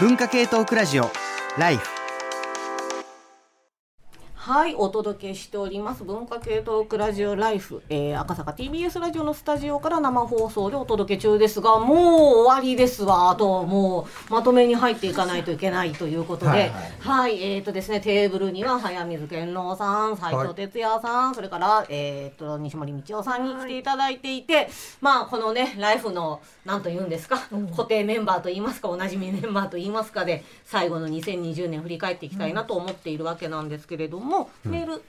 文化系トークラジオライフ。はい、お届けしております。文化系トークラジオライフ、えー、赤坂 TBS ラジオのスタジオから生放送でお届け中ですが、もう終わりですわ。あとも。うまとめに入っていかないといけないということで、はい、はい。えっ、ー、とですねテーブルには早水健郎さん、斉藤哲也さん、はい、それからえっ、ー、と西森道夫さんに来ていただいていて、はい、まあこのねライフのなんと言うんですか、うん、固定メンバーと言いますかおなじみメンバーと言いますかで最後の2020年振り返っていきたいなと思っているわけなんですけれども。もメール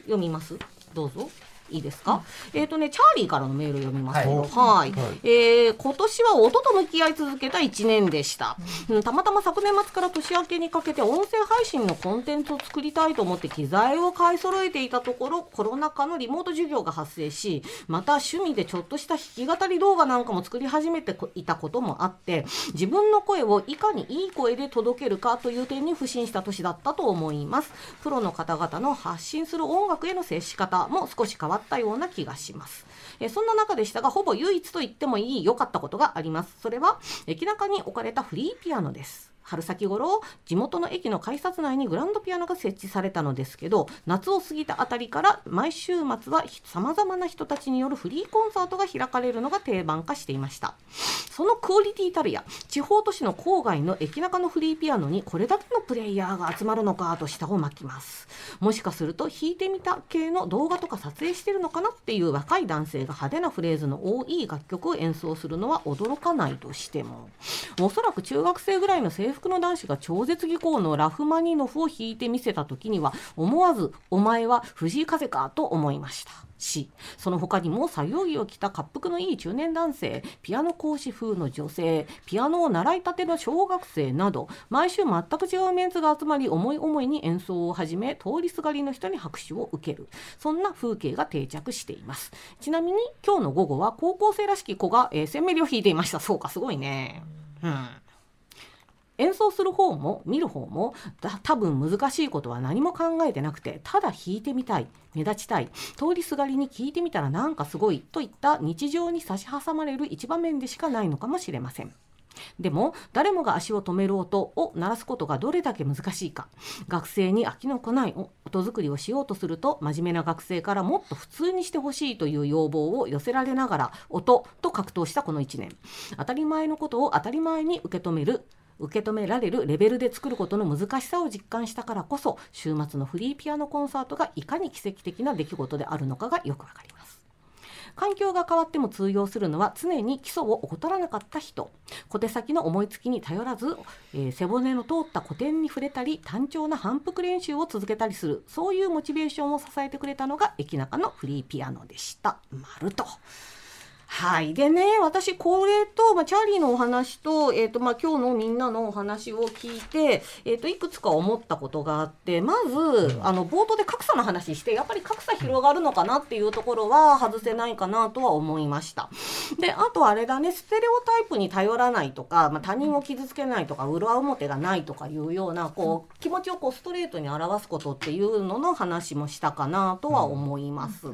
読みますどうぞ。いいですか、うん、えっ、ー、とねチャーリーからのメール読みますはい、はい、えー、今年は音と向き合い続けた1年でした、うん、たまたま昨年末から年明けにかけて音声配信のコンテンツを作りたいと思って機材を買い揃えていたところコロナ禍のリモート授業が発生しまた趣味でちょっとした弾き語り動画なんかも作り始めていたこともあって自分の声をいかにいい声で届けるかという点に不信した年だったと思います。プロの方々の発信する音楽への接し方も少し変わったような気がします。えそんな中でしたが、ほぼ唯一と言ってもいい良かったことがあります。それは、駅中に置かれたフリーピアノです。春先頃地元の駅の改札内にグランドピアノが設置されたのですけど夏を過ぎたあたりから毎週末はさまざまな人たちによるフリーコンサートが開かれるのが定番化していました。そのクオリティたるや地方都市の郊外の駅中のフリーピアノにこれだけのプレイヤーが集まるのかと舌を巻きます。もしかすると弾いてみた系の動画とか撮影してるのかなっていう若い男性が派手なフレーズの多い楽曲を演奏するのは驚かないとしても。おそらく中学生ぐらいの制服の男子が超絶技巧のラフマニノフを弾いてみせた時には思わず「お前は藤井風か」と思いました。しその他にも作業着を着た滑覆のいい中年男性ピアノ講師風の女性ピアノを習いたての小学生など毎週全く違うメンツが集まり思い思いに演奏を始め通りすがりの人に拍手を受ける。そんな風景が定着しています。ちなみに今日の午後は高校生らしき子が、えー、センメリを弾いていました。そうかすごいね。うん。演奏する方も見る方も多分難しいことは何も考えてなくてただ弾いてみたい目立ちたい通りすがりに聞いてみたらなんかすごいといった日常に差し挟まれる一場面でしかないのかもしれません。でも誰もが足を止める音を鳴らすことがどれだけ難しいか学生に飽きのこない音作りをしようとすると真面目な学生からもっと普通にしてほしいという要望を寄せられながら音と格闘したこの1年当たり前のことを当たり前に受け止める受け止められるレベルで作ることの難しさを実感したからこそ週末のフリーピアノコンサートがいかに奇跡的な出来事であるのかがよくわかります。環境が変わっても通用するのは常に基礎を怠らなかった人小手先の思いつきに頼らず、えー、背骨の通った古典に触れたり単調な反復練習を続けたりするそういうモチベーションを支えてくれたのが駅中のフリーピアノでした。丸と。はい。でね、私、これと、まあ、チャーリーのお話と、えっ、ー、と、まあ、今日のみんなのお話を聞いて、えっ、ー、と、いくつか思ったことがあって、まず、あの、冒頭で格差の話して、やっぱり格差広がるのかなっていうところは外せないかなとは思いました。で、あとあれだね、ステレオタイプに頼らないとか、まあ、他人を傷つけないとか、裏表がないとかいうような、こう、気持ちをこう、ストレートに表すことっていうのの話もしたかなとは思います。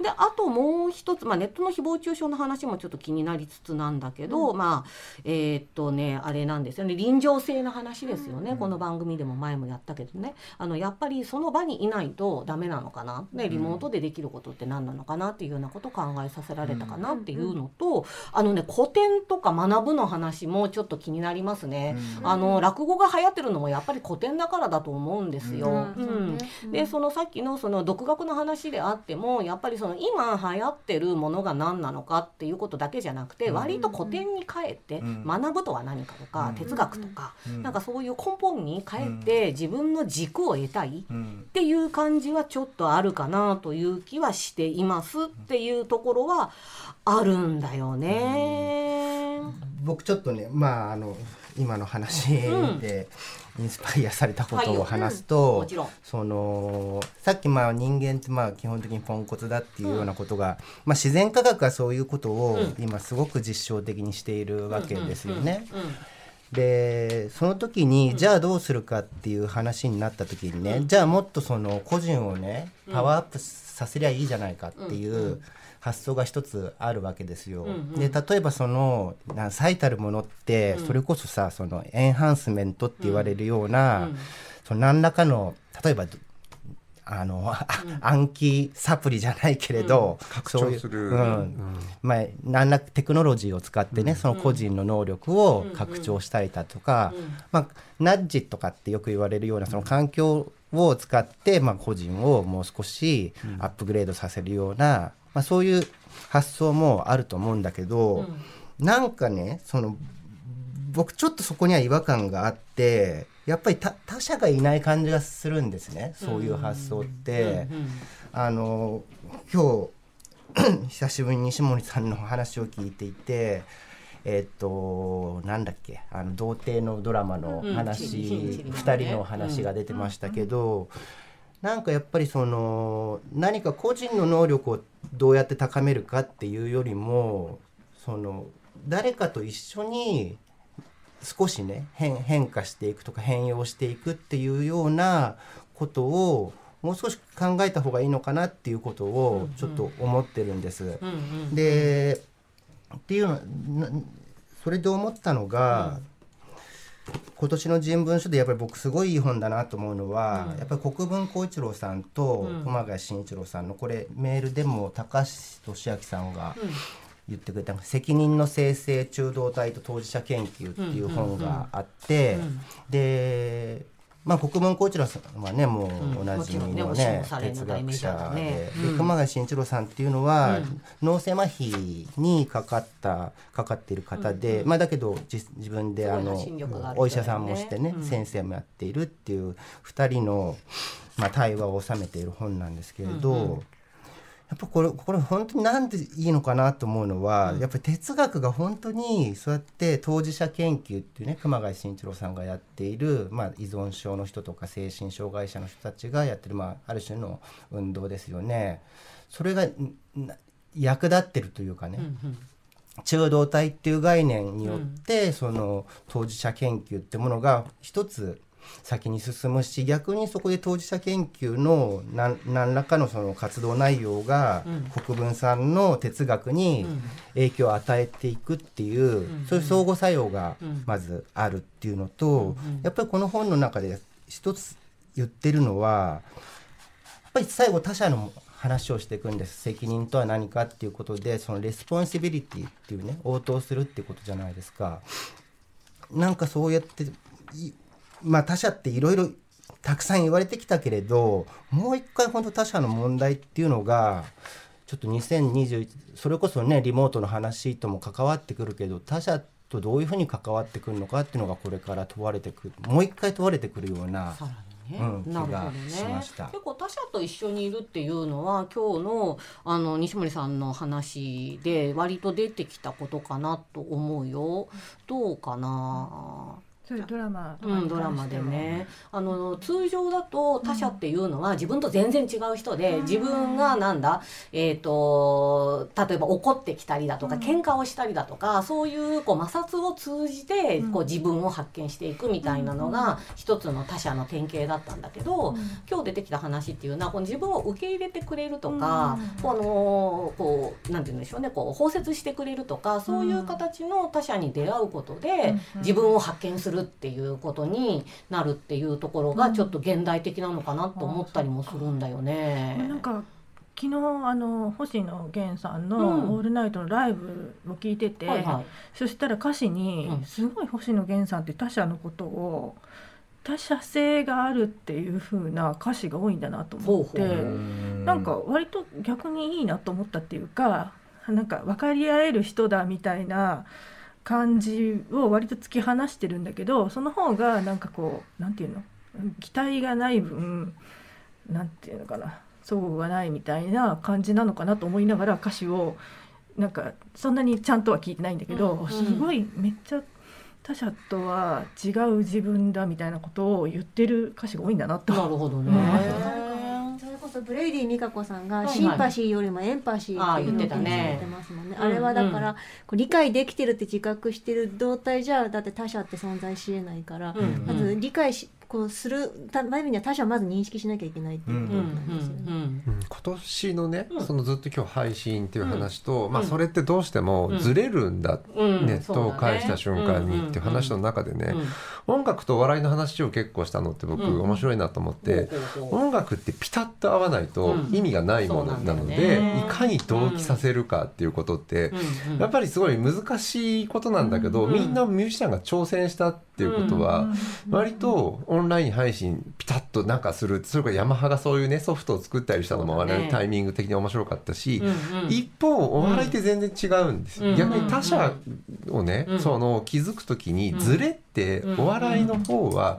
で、あともう一つ、まあ、ネットの誹謗中傷の話もちょっと気になりつつなんだけど、うん、まあえー、っとねあれなんですよね。臨場性の話ですよね、うん、この番組でも前もやったけどね。あのやっぱりその場にいないとダメなのかな、ね、リモートでできることって何なのかなっていうようなことを考えさせられたかなっていうのと、あのね古典とか学ぶの話もちょっと気になりますね。あの落語が流行ってるのもやっぱり古典だからだと思うんですよ。うん。でそのさっきのその独学の話であってもやっぱりその今流行ってるものが何なのかっていうことだけじゃなくて、割と古典に帰って学ぶとは何かとか、哲学とか、なんかそういう根本に帰って自分の軸を得たいっていう感じはちょっとあるかなという気はしていますっていうところはあるんだよね。僕ちょっとねまああの今の話で、インスパイアされたことを話すと、はいうん、そのさっきまあ人間ってまあ基本的にポンコツだっていうようなことが、うん、まあ、自然科学はそういうことを今すごく実証的にしているわけですよね。でその時にじゃあどうするかっていう話になった時にね、じゃあもっとその個人をねパワーアップさせりゃいいじゃないかっていう。発想が一つあるわけですよ。うんうん、で例えばその最たるものってそれこそさ、そのエンハンスメントって言われるような、うん、その何らかの例えばあの、うん、暗記サプリじゃないけれど、うん、そういう、うん、まあ、何らテクノロジーを使ってね、その個人の能力を拡張したりだとか、まあ、ナッジとかってよく言われるようなその環境を使って、まあ、個人をもう少しアップグレードさせるような、まあ、そういう発想もあると思うんだけど、うん、なんかねその僕ちょっとそこには違和感があってやっぱり他者がいない感じがするんですねそういう発想って。あの今日 久しぶりに西森さんの話を聞いていてえっ、となんだっけあの童貞のドラマの話、うん、2人の話が出てましたけど、うん、なんかやっぱりその何か個人の能力をどうやって高めるかっていうよりもその誰かと一緒に少しね変変化していくとか変容していくっていうようなことをもう少し考えた方がいいのかなっていうことをちょっと思ってるんです。でっていうのそれで思ったのが、うん、今年の人文書でやっぱり僕すごいいい本だなと思うのは、うん、やっぱり国分光一郎さんと熊谷慎一郎さんのこれメールでも高橋俊明さんが言ってくれた「責任の生成中道体と当事者研究」っていう本があって、でまあ、国分光一郎さんはねもうおなじみのね,、哲学者で,、で。熊谷慎一郎さんっていうのは、脳性麻痺にかかったかかっている方で、まあ、だけど自分であのお医者さんもしてね、先生もやっているっていう2人の、まあ、対話を収めている本なんですけれど。やっぱこれこれ本当になんでいいのかなと思うのは、うん、やっぱり哲学が本当にそうやって当事者研究っていうね熊谷慎一郎さんがやっている、まあ、依存症の人とか精神障害者の人たちがやってる、まあ、ある種の運動ですよね。それが役立ってるというかね、うんうん。中動態っていう概念によって、うん、その当事者研究ってものが一つ先に進むし逆にそこで当事者研究の何らかのその活動内容が国分さんの哲学に影響を与えていくっていう、そういう相互作用がまずあるっていうのと、やっぱりこの本の中で一つ言ってるのはやっぱり最後他者の話をしていくんです。責任とは何かっていうことでその responsibility っていうね応答するっていうことじゃないですか。なんかそうやってまあ他者っていろいろたくさん言われてきたけれどもう一回本当他者の問題っていうのがちょっと2021それこそねリモートの話とも関わってくるけど他者とどういうふうに関わってくるのかっていうのがこれから問われてくるもう一回問われてくるような。ね、うん、なるほどね。結構他者と一緒にいるっていうのは今日のあの西森さんの話で割と出てきたことかなと思うよ。どうかな？そういうドラマうん、ドラマでね。あの通常だと他者っていうのは自分と全然違う人で、うん、自分がなんだ、えーと、例えば怒ってきたりだとか、うん、喧嘩をしたりだとかそういうこう摩擦を通じてこう自分を発見していくみたいなのが一つの他者の典型だったんだけど、うん、今日出てきた話っていうのはこの自分を受け入れてくれるとか、このこうなんて言うんでしょうねこう包摂してくれるとかそういう形の他者に出会うことで、自分を発見するっていうことになるっていうところがちょっと現代的なのかなと思ったりもするんだよね。うん、なんか昨日あの星野源さんの「オールナイト」のライブを聞いてて、うんはいはい、そしたら歌詞にすごい星野源さんって他者のことを他者性があるっていう風な歌詞が多いんだなと思ってなんか割と逆にいいなと思ったっていうかなんか分かり合える人だみたいな感じを割と突き放してるんだけどその方がなんかこう何て言うの？期待がない分何て言うのかな？相互がないみたいな感じなのかなと思いながら歌詞をなんかそんなにちゃんとは聞いてないんだけど、うんうん、すごいめっちゃ他者とは違う自分だみたいなことを言ってる歌詞が多いんだなと。なるほどね、そブレイディみかこさんがシンパシーよりもエンパシーっていうのを言ってますもんね。あれはだから、理解できてるって自覚してる動体じゃだって他者って存在しえないから、まず理解しこうするた場合には他者をまず認識しなきゃいけないっていうことなんですよね。今年のね、そのずっと今日配信っていう話と、まあそれってどうしてもずれるんだ、ネットを介した瞬間にっていう話の中でね、音楽と笑いの話を結構したのって僕面白いなと思って、音楽ってピタッと合わないと意味がないものなので、いかに同期させるかっていうことって、やっぱりすごい難しいことなんだけど、みんなミュージシャンが挑戦したっていうことは、割とオンライン配信ピタッとなんかするそれからヤマハがそういうねソフトを作ったりしたのも我々タイミング的に面白かったし、一方お笑いって全然違うんですよ、逆に他者をね、その気づく時にズレってお笑いの方は、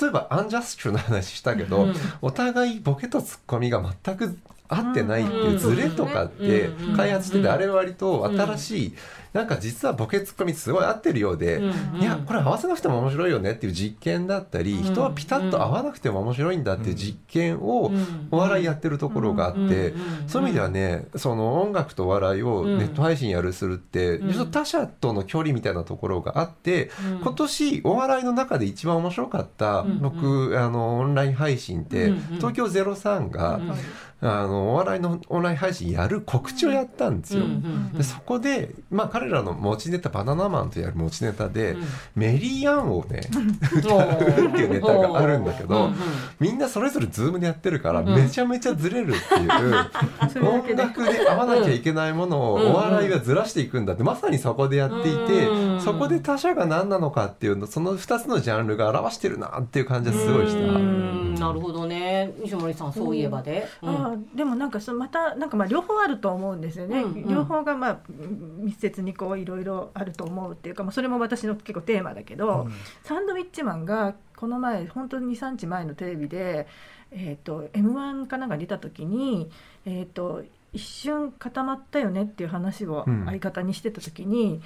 例えばアンジャスチュの話したけど、お互いボケとツッコミが全く合ってないっていうズレとかって開発しててあれ割と新しいなんか実はボケツッコミすごい合ってるようで、いやこれ合わせなくても面白いよねっていう実験だったり、人はピタッと合わなくても面白いんだっていう実験をお笑いやってるところがあって、そういう意味ではねその音楽と笑いをネット配信やるするって、実は他者との距離みたいなところがあって、今年お笑いの中で一番面白かった僕あのオンライン配信って東京03が、あのお笑いのオンライン配信やる告知をやったんですよ。でそこで、まあ、彼らの持ちネタバナナマンとやる持ちネタで、メリーアンをね 歌う。っていうネタがあるんだけど、みんなそれぞれズームでやってるからめちゃめちゃずれるっていう、音楽で合わなきゃいけないものをお笑いはずらしていくんだってまさにそこでやっていて、そこで他者が何なのかっていうのその2つのジャンルが表してるなっていう感じはすごいした。なるほどね。西森さんそういえばで。うん。でもなんかそまたなんかまあ両方あると思うんですよね、うんうん、両方がまあ密接にこういろいろあると思うっていうか、まあ、それも私の結構テーマだけど、うん、サンドウィッチマンがこの前本当に23日前のテレビで、えーと、m 1かなんか出た時に、えーと、一瞬固まったよねっていう話を相方にしてた時に。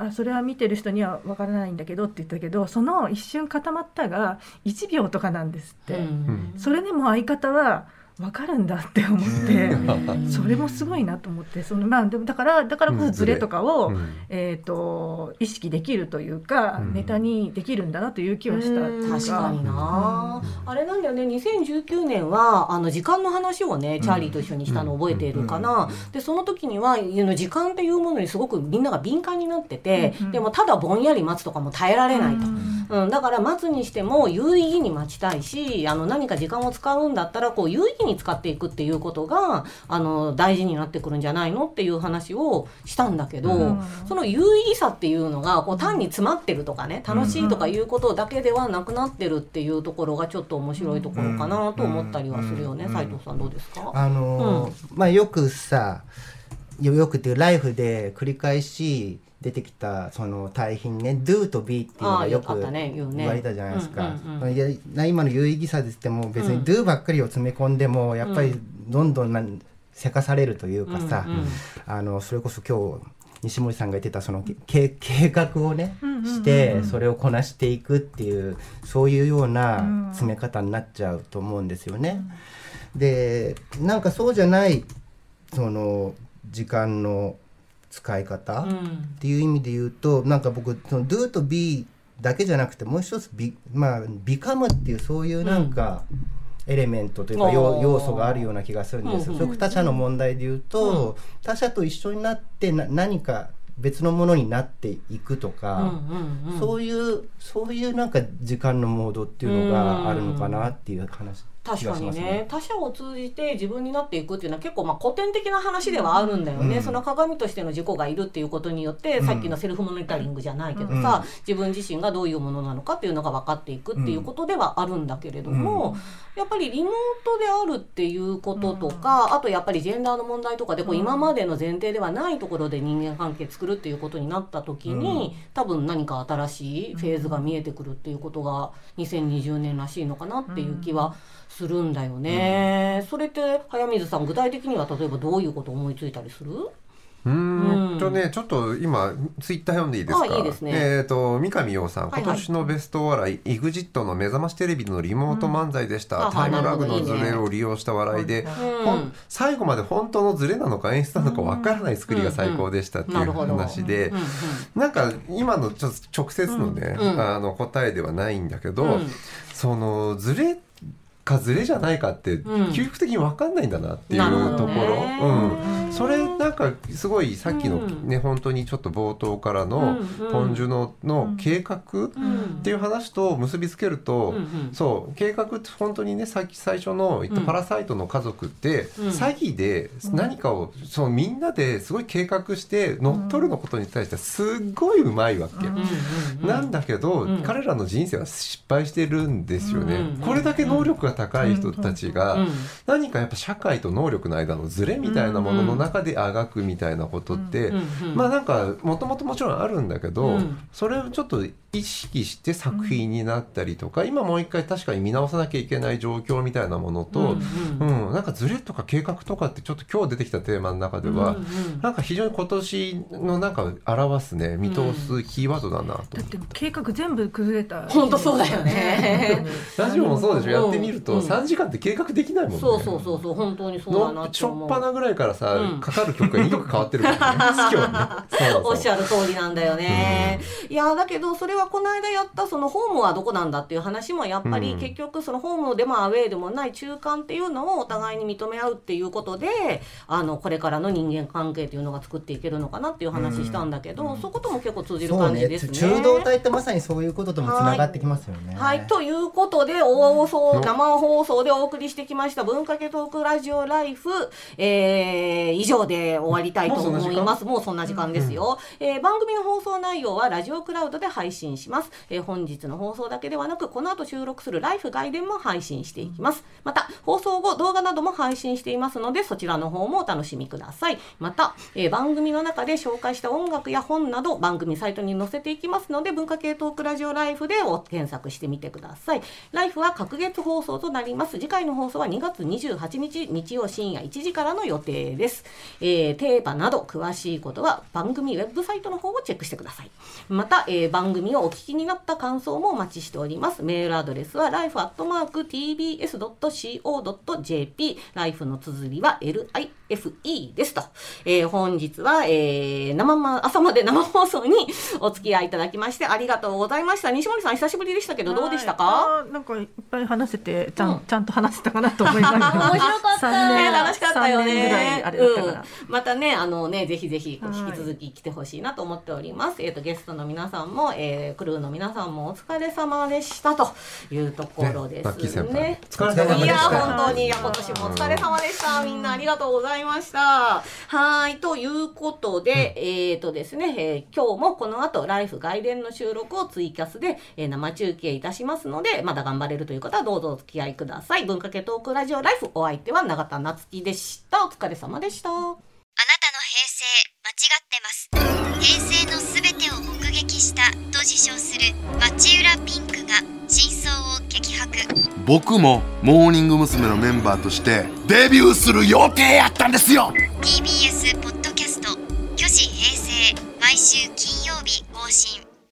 うんあそれは見てる人には分からないんだけどって言ったけどその一瞬固まったが1秒とかなんですって、うん、それでも相方は分かるんだって思ってそれもすごいなと思ってその、まあ、でもだからだからこそズレとかを、うん、えーと、意識できるというか、うん、ネタにできるんだなという気はした確かにな、うん、あれなんだよね。2019年はあの時間の話をねチャーリーと一緒にしたの覚えているかな、でその時には時間っていうものにすごくみんなが敏感になってて、でもただぼんやり待つとかも耐えられないと、うん。だから待つにしても有意義に待ちたいしあの何か時間を使うんだったらこう有意義にに使っていくっていうことがあの大事になってくるんじゃないのっていう話をしたんだけど、うん、その有意義さっていうのがこう単に詰まってるとかね楽しいとかいうことだけではなくなってるっていうところがちょっと面白いところかなと思ったりはするよね、斉藤さんどうですか？あのー、まあよくさよくっていうライフで繰り返し出てきたその対比ね do と be っていうのがよく言われたじゃないですか。今の有意義さでしても別に do ばっかりを詰め込んでもやっぱりどんどんせかされるというかさ、あのそれこそ今日西森さんが言ってたその計画をねしてそれをこなしていくっていうそういうような詰め方になっちゃうと思うんですよね。でなんかそうじゃないその時間の使い方？っていう意味で言うと、うん、なんか僕その do と be だけじゃなくてもう一つビ,、まあ、become っていうそういうなんか、エレメントというか要素があるような気がするんですよ。うん、他者の問題で言うと、うん、他者と一緒になってな何か別のものになっていくとか、そういうそういうなんか時間のモードっていうのがあるのかなっていう話確かにね。他者を通じて自分になっていくっていうのは結構まあ古典的な話ではあるんだよね、うん、その鏡としての自己がいるっていうことによって、うん、さっきのセルフモニタリングじゃないけどさ、うん、自分自身がどういうものなのかっていうのが分かっていくっていうことではあるんだけれども、やっぱりリモートであるっていうこととか、あとやっぱりジェンダーの問題とかでこう今までの前提ではないところで人間関係作るっていうことになった時に、多分何か新しいフェーズが見えてくるっていうことが2020年らしいのかなっていう気は、するんだよね、うん、それって早水さん具体的には例えばどういうこと思いついたりする？うんとね、ちょっと今ツイッター読んでいいですか？いいですね、えっ、ー、と三上洋さん、今年のベスト笑い、イグジットの目覚ましテレビのリモート漫才でした。うん、タイムラグのズレを利用した笑いで、うん、最後まで本当のズレなのか演出なのかわからない作りが最高でしたっていう話で、なんか今のちょっと直接のね、あの答えではないんだけど、そのズレかズレじゃないかって究極的に分かんないんだなっていうところ、うん、それなんかすごいさっきのね、うん、本当にちょっと冒頭からのポン・ジュノの計画っていう話と結びつけると、そう計画って本当にねさっき最初の言ったパラサイトの家族って詐欺で何かをそのみんなですごい計画して乗っ取るのことに対してすっごいうまいわけ。なんだけど、彼らの人生は失敗してるんですよね。これだけ能力が高い人たちが何かやっぱ社会と能力の間のズレみたいなものの中であがくみたいなことってまあなんかもともともちろんあるんだけどそれをちょっと意識して作品になったりとか、うん、今もう一回確かに見直さなきゃいけない状況みたいなものと、うん、なんかズレとか計画とかってちょっと今日出てきたテーマの中では、なんか非常に今年のなんか表すね見通すキーワードだなと、だって計画全部崩れた。本当そうだよね。ラジオもそうでしょ。やってみると3時間って計画できないもんね、そうそうそうそう本当にそうだなちょっぱなぐらいからさ、かかる曲が2曲変わってるからね おっしゃる通りなんだよね、いやだけどそれはこの間やったそのホームはどこなんだっていう話もやっぱり結局そのホームでもアウェーでもない中間っていうのをお互いに認め合うっていうことであのこれからの人間関係っていうのが作っていけるのかなっていう話したんだけど、そことも結構通じる感じですね。ね。中道体ってまさにそういうことともつながってきますよね。はい、はい、ということで放送生放送でお送りしてきました文化系トークラジオライフ、えー、以上で終わりたいと思います。もうそんな時間ですよ、うん、えー、番組の放送内容はラジオクラウドで配信します。えー本日の放送だけではなくこの後収録するライフ外伝も配信していきます。また放送後動画なども配信していますのでそちらの方もお楽しみください。また、えー、番組の中で紹介した音楽や本など番組サイトに載せていきますので文化系トークラジオライフでお検索してみてください。ライフは隔月放送となります次回の放送は2月28日日曜深夜1時からの予定です、えー、テーマなど詳しいことは番組ウェブサイトの方をチェックしてくださいまた、えー、番組をお聞きになった感想もお待ちしております。メールアドレスは life.tbs.co.jp。life の綴りは li FE ですと。えー、本日は、えー、生ま、朝まで生放送にお付き合いいただきましてありがとうございました。西森さん久しぶりでしたけどどうでしたか？なんかいっぱい話せてちゃんうん、ちゃんと話せたかなと思いました。面白かった。ね、楽しかったよね。うん、またね、あのね、ぜひぜひ引き続き来てほしいなと思っております。えっ、ー、と、ゲストの皆さんも、えー、クルーの皆さんもお疲れ様でしたというところですね。ねお疲れ様でした。いや、本当に、いや、今年もお疲れ様でした。みんなありがとうございました。はい、ということで、うん、えっ、ー、とですね、えー、今日もこの後、ライフ外伝の収録をツイキャスで、えー、生中継いたしますので、まだ頑張れるという方はどうぞお付き合いください。文化系トークラジオライフ、お相手は永田夏樹でした。お疲れ様でした。あなたの平成、間違ってます。平成のすべてを目撃したと自称する町浦ピンクが真相を激白僕もモーニング娘。のメンバーとしてデビューする予定やったんですよ TBS ポッドキャスト「巨子平成」毎週金曜日更新